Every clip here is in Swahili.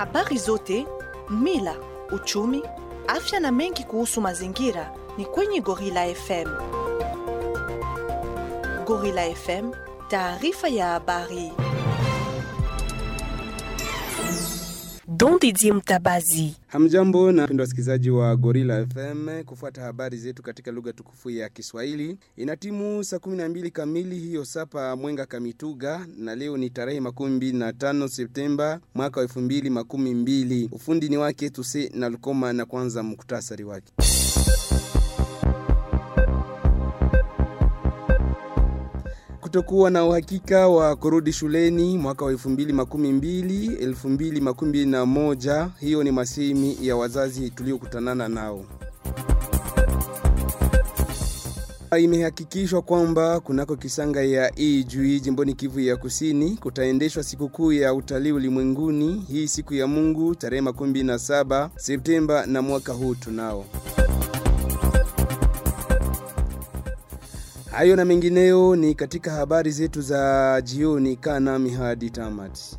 Habari zote, mila, uchumi, afya na mengi kuhusu mazingira ni kwenye Gorilla FM. Gorilla FM, taarifa ya habari. Don Mtabazi. Hamjambo na wapendwa wasikilizaji wa Gorilla FM kufuata habari zetu katika lugha tukufu ya Kiswahili. Inatimu saa 12 kamili hiyo sapa Mwenga Kamituga na leo ni tarehe makumi mbili na tano Septemba mwaka wa elfu mbili makumi mbili. Ufundi ni wake Tuse na Lukoma na kwanza muktasari wake. Kutokuwa na uhakika wa kurudi shuleni mwaka wa 2012 2021 hiyo ni masemi ya wazazi tuliokutanana nao. Imehakikishwa kwamba kunako kisanga ya Ijui jimboni Kivu ya Kusini kutaendeshwa sikukuu ya utalii ulimwenguni. Hii siku ya Mungu tarehe 17 Septemba na mwaka huu tunao. Hayo na mengineyo ni katika habari zetu za jioni Kaa nami hadi tamati.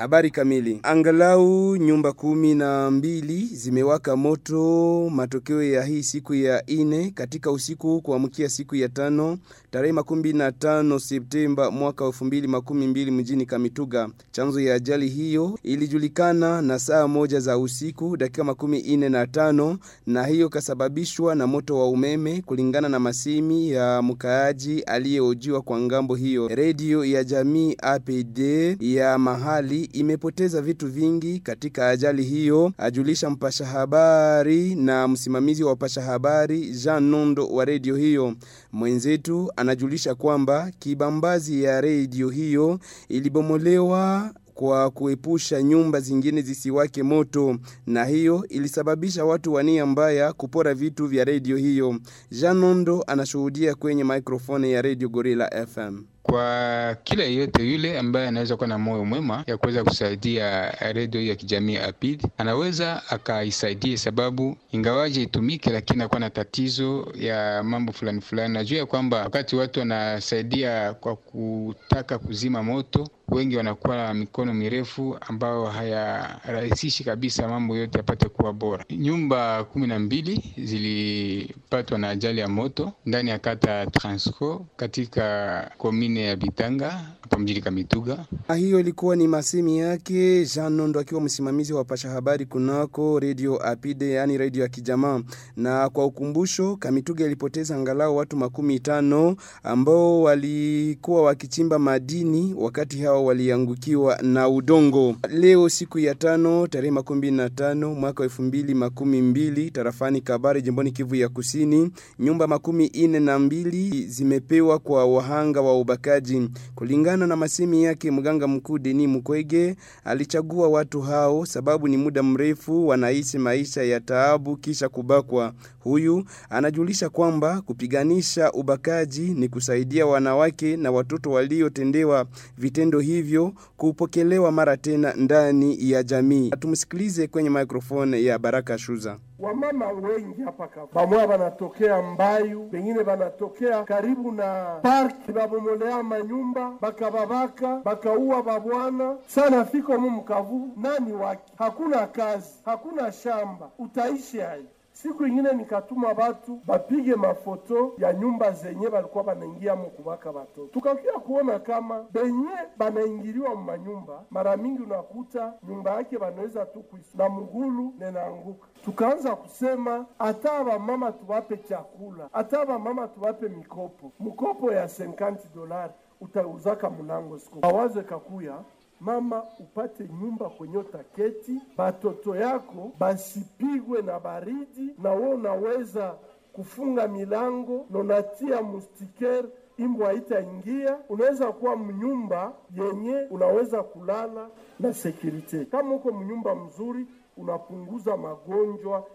Habari kamili. Angalau nyumba kumi na mbili zimewaka moto matokeo ya hii siku ya ine katika usiku kuamkia siku ya tano tarehe makumi na tano Septemba mwaka elfu mbili makumi mbili mjini Kamituga. Chanzo ya ajali hiyo ilijulikana na saa moja za usiku dakika makumi ine na tano na hiyo kasababishwa na moto wa umeme kulingana na masimi ya mkaaji aliyeojiwa kwa ng'ambo hiyo. Redio ya jamii APD ya mahali imepoteza vitu vingi katika ajali hiyo, ajulisha mpasha habari na msimamizi wa mpasha habari Jean Nondo wa redio hiyo. Mwenzetu anajulisha kwamba kibambazi ya redio hiyo ilibomolewa kwa kuepusha nyumba zingine zisiwake moto na hiyo ilisababisha watu wa nia mbaya kupora vitu vya redio hiyo. Janondo anashuhudia kwenye mikrofoni ya redio Gorilla FM kwa kila yeyote yule ambaye anaweza kuwa na moyo mwema ya kuweza kusaidia redio ya kijamii Apid, anaweza akaisaidia, sababu ingawaje itumike, lakini akuwa na tatizo ya mambo fulani fulani. Najua ya kwamba wakati watu wanasaidia kwa kutaka kuzima moto wengi wanakuwa na mikono mirefu ambayo hayarahisishi kabisa mambo yote yapate kuwa bora. Nyumba kumi na mbili zilipatwa na ajali ya moto ndani ya kata ya Transco katika komine ya Bitanga hapa mjini Kamituga. Hiyo ilikuwa ni masemi yake Jean Nondo akiwa msimamizi wa pasha habari kunako Radio Apide, yani radio ya kijamaa. Na kwa ukumbusho, Kamituga ilipoteza angalau watu makumi tano ambao walikuwa wakichimba madini wakati hao waliangukiwa na udongo. Leo siku ya tano tarehe makumi na tano mwaka elfu makumi mbili tarafani Kabare jimboni Kivu ya Kusini, nyumba makumi ine na mbili zimepewa kwa wahanga wa ubakaji. Kulingana na masemi yake, mganga mkuu Deni Mukwege alichagua watu hao sababu ni muda mrefu wanaishi maisha ya taabu kisha kubakwa. Huyu anajulisha kwamba kupiganisha ubakaji ni kusaidia wanawake na watoto waliotendewa vitendo hivyo kupokelewa mara tena ndani ya jamii. Tumsikilize kwenye microphone ya Baraka Shuza. Wamama wengi hapa bamwa banatokea Mbayu, bengine banatokea karibu na parki, babomolea manyumba bakababaka bakaua babwana sana. Fiko mu nani wake, hakuna kazi, hakuna shamba, utaishi hai Siku ingine nikatuma batu bapige mafoto ya nyumba zenye balikuwa banaingia mo kubaka batoto, tukakia kuona kama benye banaingiliwa mu manyumba, mara mingi unakuta nyumba yake banaweza tu kuisu na mugulu nenaanguka. Tukaanza kusema hata bamama tuwape chakula, hata bamama tuwape mikopo, mkopo ya 50 dolari utauzaka mlango siku awaze kakuya mama upate nyumba kwenye utaketi, batoto yako basipigwe na baridi, na wewe unaweza kufunga milango nonatia mustiker imbwa haitaingia. Unaweza kuwa mnyumba yenye unaweza kulala na sekurite. Kama uko mnyumba mzuri unapunguza magonjwa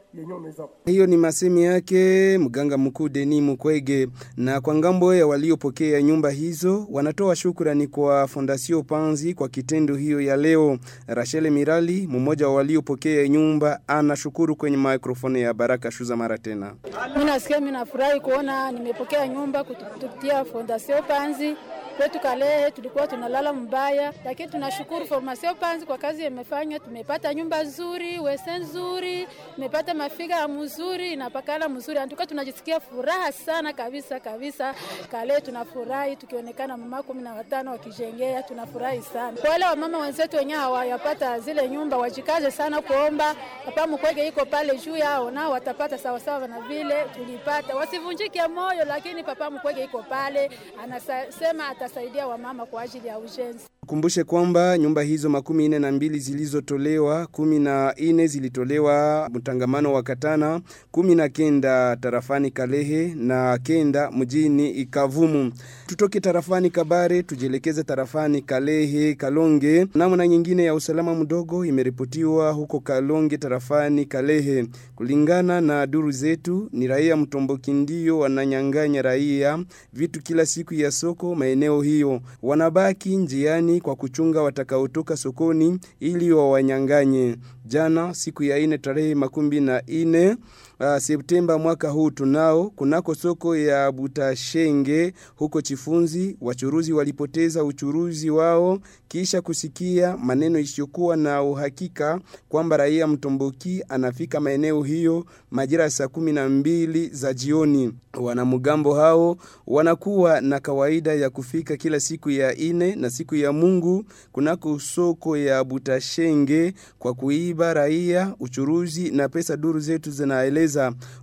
Hiyo ni masemi yake mganga mkuu Denis Mukwege. Na kwa ng'ambo ya waliopokea nyumba hizo wanatoa shukrani kwa Fondasio Panzi kwa kitendo hiyo ya leo. Rachel Mirali, mmoja wa waliopokea nyumba, anashukuru kwenye mikrofoni ya Baraka Shuza mara tena. Mimi nasikia kuona nimepokea nyumba kupitia Fondasio Panzi. Kwetu Kalehe tulikuwa tunalala mbaya, lakini tunashukuru Fondation Panzi kwa kazi imefanya. Tumepata nyumba nzuri, wese nzuri, tumepata mafiga mzuri, inapakala mzuri. Antuka tunajisikia furaha sana kabisa kabisa. Kalehe tunafurahi tukionekana mama kumi na watano wakijengea, tunafurahi sana. Kwa wale wamama wenzetu wenyewe hawayapata zile nyumba, wajikaze sana kuomba. hapa, mkwege iko pale juu yao, nao watapata sawasawa na vile tulipata. Wasivunjike moyo, lakini Papa mkwege iko pale, anasema atasaidia wamama kwa ajili ya ujenzi. Kumbushe kwamba nyumba hizo makumi ine na mbili zilizotolewa, kumi na ine zilitolewa mtangamano wa Katana, kumi na kenda tarafani Kalehe na kenda mjini Ikavumu. Tutoke tarafani Kabare tujielekeze tarafani Kalehe Kalonge. Namna nyingine ya usalama mdogo imeripotiwa huko Kalonge tarafani Kalehe. Kulingana na duru zetu, ni raia mtomboki ndio wananyang'anya raia vitu kila siku ya soko maeneo hiyo. Wanabaki njiani kwa kuchunga watakaotoka sokoni ili wawanyanganye. Jana siku ya ine tarehe makumbi na ine uh, Septemba mwaka huu tunao kunako soko ya Butashenge huko Chifunzi, wachuruzi walipoteza uchuruzi wao kisha kusikia maneno isiyokuwa na uhakika kwamba raia mtomboki anafika maeneo hiyo majira saa kumi na mbili za jioni. Wanamgambo hao wanakuwa na kawaida ya kufika kila siku ya ine na siku ya Mungu kunako soko ya Butashenge kwa kuiba raia uchuruzi na pesa. Duru zetu zinaeleza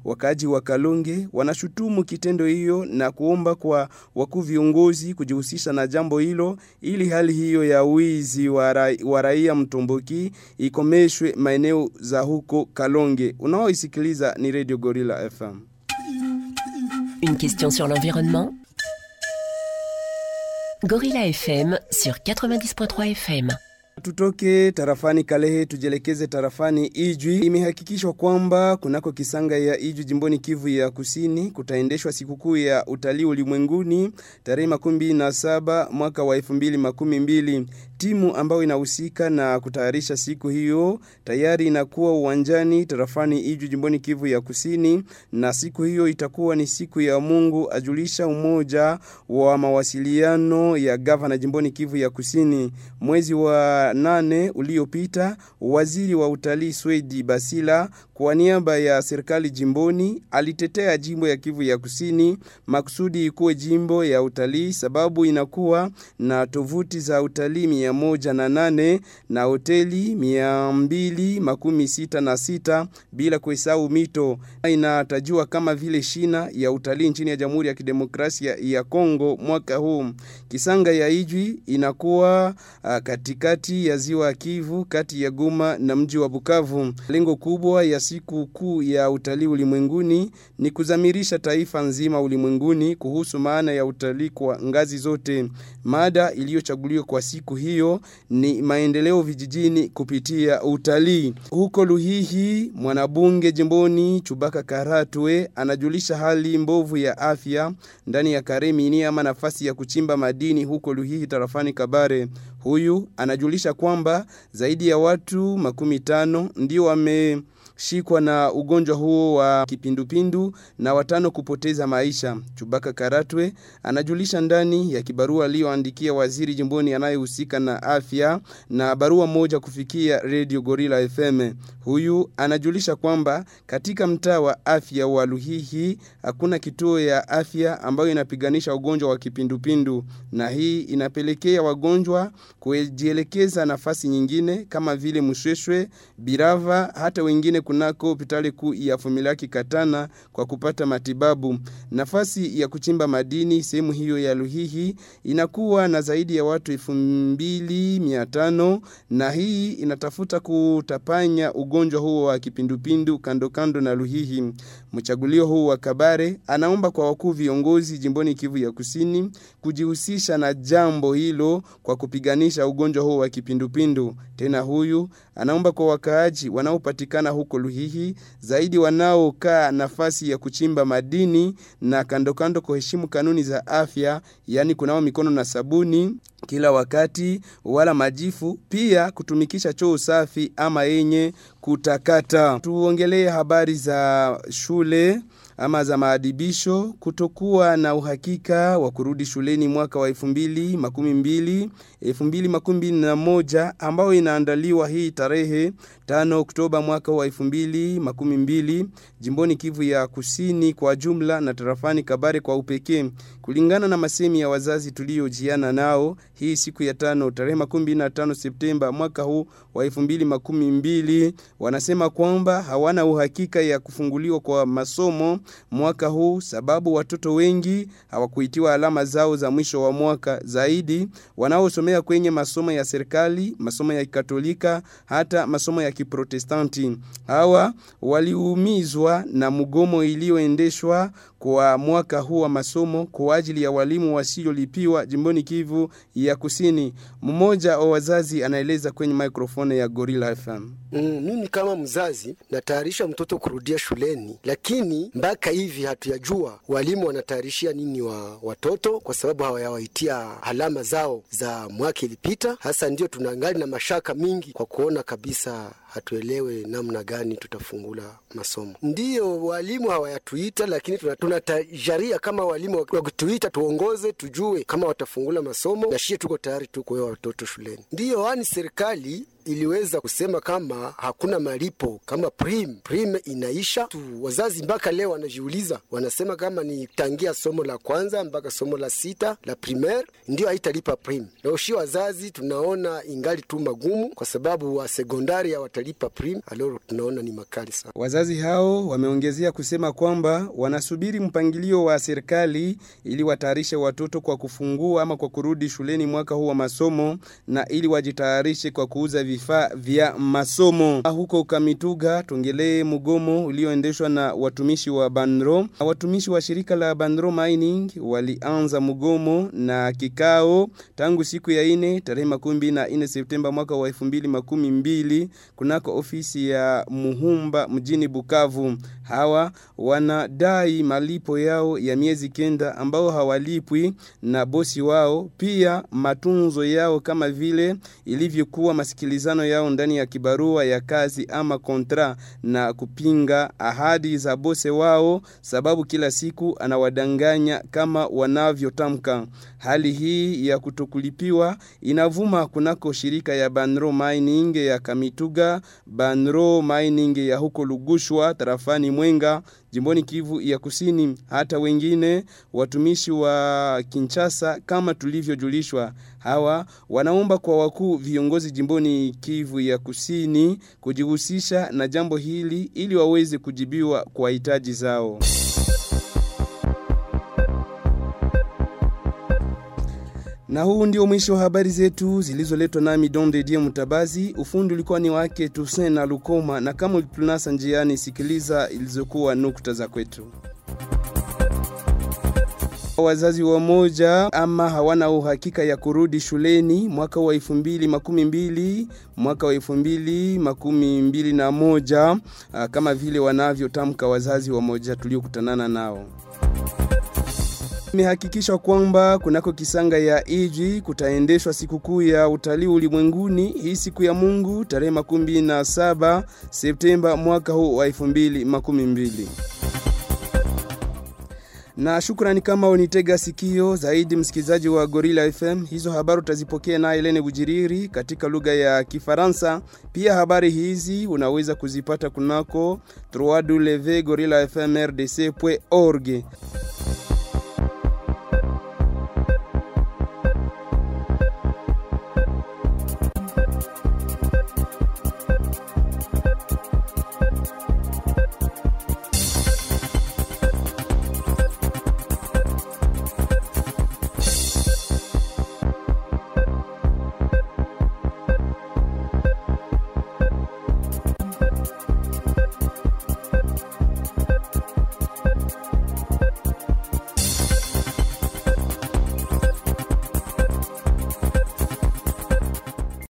wakaji wa Kalonge wanashutumu kitendo hiyo na kuomba kwa wakuu viongozi kujihusisha na jambo hilo ili hali hiyo ya wizi wa ra- raia mtomboki ikomeshwe maeneo za huko Kalonge. Unaoisikiliza ni Radio Gorilla FM. Une question sur l'environnement Gorilla FM sur 90.3 FM. Tutoke tarafani Kalehe tujielekeze tarafani Ijwi. Imehakikishwa kwamba kunako kisanga ya Ijwi jimboni Kivu ya Kusini kutaendeshwa sikukuu ya utalii ulimwenguni tarehe makumi na saba mwaka wa elfu mbili makumi mbili. Timu ambayo inahusika na kutayarisha siku hiyo tayari inakuwa uwanjani tarafani Ijwi jimboni Kivu ya Kusini, na siku hiyo itakuwa ni siku ya Mungu, ajulisha umoja wa mawasiliano ya gavana jimboni Kivu ya Kusini. Mwezi wa nane uliopita, waziri wa utalii Swedi Basila kwa niaba ya serikali jimboni alitetea jimbo ya Kivu ya Kusini makusudi ikuwe jimbo ya utalii, sababu inakuwa na tovuti za utalii mia moja na hoteli mia mbili makumi sita na sita bila kuhesabu mito. Inatajua kama vile shina ya utalii nchini ya Jamhuri ya Kidemokrasia ya Kongo. Mwaka huu Kisanga ya Ijwi inakuwa uh, katikati ya ziwa Kivu, kati ya Goma na mji wa Bukavu. Lengo kubwa ya siku kuu ya utalii ulimwenguni ni kuzamirisha taifa nzima ulimwenguni kuhusu maana ya utalii kwa ngazi zote. Mada iliyochaguliwa kwa siku hiyo ni maendeleo vijijini kupitia utalii. Huko Luhihi, mwanabunge jimboni Chubaka Karatwe anajulisha hali mbovu ya afya ndani ya Karemini ama nafasi ya kuchimba madini huko Luhihi tarafani Kabare. Huyu anajulisha kwamba zaidi ya watu makumi tano ndio wame shikwa na ugonjwa huo wa kipindupindu na watano kupoteza maisha. Chubaka Karatwe anajulisha ndani ya kibarua aliyoandikia waziri jimboni anayehusika na afya na barua moja kufikia Radio Gorilla FM. Huyu anajulisha kwamba katika mtaa wa afya wa Luhihi hakuna kituo ya afya ambayo inapiganisha ugonjwa wa kipindupindu, na hii inapelekea wagonjwa kujielekeza nafasi nyingine kama vile Mshweshwe, Birava, hata wengine wengine kunako hospitali kuu ya Fumilaki Katana kwa kupata matibabu. Nafasi ya kuchimba madini sehemu hiyo ya Luhihi inakuwa na zaidi ya watu 2500 na hii inatafuta kutapanya ugonjwa huo wa kipindupindu kando kando na Luhihi. Mchagulio huu wa Kabare anaomba kwa wakuu viongozi jimboni Kivu ya Kusini kujihusisha na jambo hilo kwa kupiganisha ugonjwa huo wa kipindupindu. Tena huyu anaomba kwa wakaaji wanaopatikana huko Luhihi zaidi wanaokaa nafasi ya kuchimba madini na kando kando kuheshimu kanuni za afya, yani kunawa mikono na sabuni kila wakati wala majifu, pia kutumikisha choo safi ama yenye kutakata. Tuongelee habari za shule ama za maadibisho kutokuwa na uhakika wa kurudi shuleni mwaka wa 2012 2021 ambayo inaandaliwa hii tarehe 5 Oktoba mwaka wa 2012 jimboni Kivu ya Kusini kwa jumla na tarafani Kabare kwa upekee kulingana na masemi ya wazazi tuliojiana nao hii siku ya tano tarehe 15 Septemba mwaka huu wa 2012 wanasema kwamba hawana uhakika ya kufunguliwa kwa masomo mwaka huu sababu watoto wengi hawakuitiwa alama zao za mwisho wa mwaka. Zaidi wanaosomea kwenye masomo ya serikali masomo ya kikatolika hata masomo ya kiprotestanti. Hawa waliumizwa na mgomo iliyoendeshwa kwa mwaka huu wa masomo kwa ajili ya walimu wasiolipiwa jimboni Kivu ya Kusini. Mmoja wa wazazi anaeleza kwenye mikrofoni ya Gorilla FM. Mm, mimi kama mzazi natayarisha mtoto kurudia shuleni, lakini mpaka hivi hatuyajua walimu wanatayarishia nini wa watoto, kwa sababu hawayawaitia alama zao za mwaka ilipita. Hasa ndio tunangali na mashaka mingi kwa kuona kabisa hatuelewe namna gani tutafungula masomo. Ndiyo walimu hawayatuita, lakini tunatajaria kama walimu wakituita tuongoze, tujue kama watafungula masomo, na shie tuko tayari tu kuwewa watoto shuleni. Ndiyo ani serikali iliweza kusema kama hakuna malipo kama prim prim inaisha tu. Wazazi mpaka leo wanajiuliza, wanasema kama ni tangia somo la kwanza mpaka somo la sita la primaire ndio haitalipa prim. Leo shi wazazi tunaona ingali tu magumu, kwa sababu wa sekondari hawatalipa prim, aloro tunaona ni makali sana. Wazazi hao wameongezea kusema kwamba wanasubiri mpangilio wa serikali ili watayarishe watoto kwa kufungua ama kwa kurudi shuleni mwaka huu wa masomo na ili wajitayarishe kwa kuuza vifaa vya masomo. Huko Kamituga tuongelee mgomo ulioendeshwa na watumishi wa Banro. Watumishi wa shirika la Banro Mining walianza mgomo na kikao tangu siku ya ine tarehe makumi na ine Septemba mwaka wa elfu mbili makumi mbili kunako ofisi ya Muhumba mjini Bukavu. Hawa wanadai malipo yao ya miezi kenda ambao hawalipwi na bosi wao, pia matunzo yao kama vile ilivyokuwa masikilizano yao ndani ya kibarua ya kazi ama kontra, na kupinga ahadi za bose wao, sababu kila siku anawadanganya kama wanavyotamka. Hali hii ya kutokulipiwa inavuma kunako shirika ya Banro Mining ya Kamituga, Banro Mining ya huko Lugushwa tarafani Mwenga jimboni Kivu ya Kusini, hata wengine watumishi wa Kinshasa kama tulivyojulishwa. Hawa wanaomba kwa wakuu viongozi jimboni Kivu ya Kusini kujihusisha na jambo hili ili waweze kujibiwa kwa hitaji zao. Na huu ndio mwisho wa habari zetu zilizoletwa nami Don Dedie Mutabazi. Ufundi ulikuwa ni wake Tusen na Lukoma, na kama ulitunasa njiani, sikiliza ilizokuwa nukta za kwetu. Wazazi wamoja ama hawana uhakika ya kurudi shuleni mwaka wa elfu mbili makumi mbili mwaka wa elfu mbili makumi mbili na moja kama vile wanavyotamka wazazi wamoja tuliokutanana nao. Imehakikishwa kwamba kunako kisanga ya Iji kutaendeshwa sikukuu ya utalii ulimwenguni hii siku ya Mungu tarehe makumi na saba Septemba mwaka huu wa elfu mbili makumi mbili na shukrani kama unitega sikio zaidi msikilizaji wa Gorilla FM. Hizo habari utazipokea na Helene Bujiriri katika lugha ya Kifaransa. Pia habari hizi unaweza kuzipata kunako www.gorillafmrdc.org.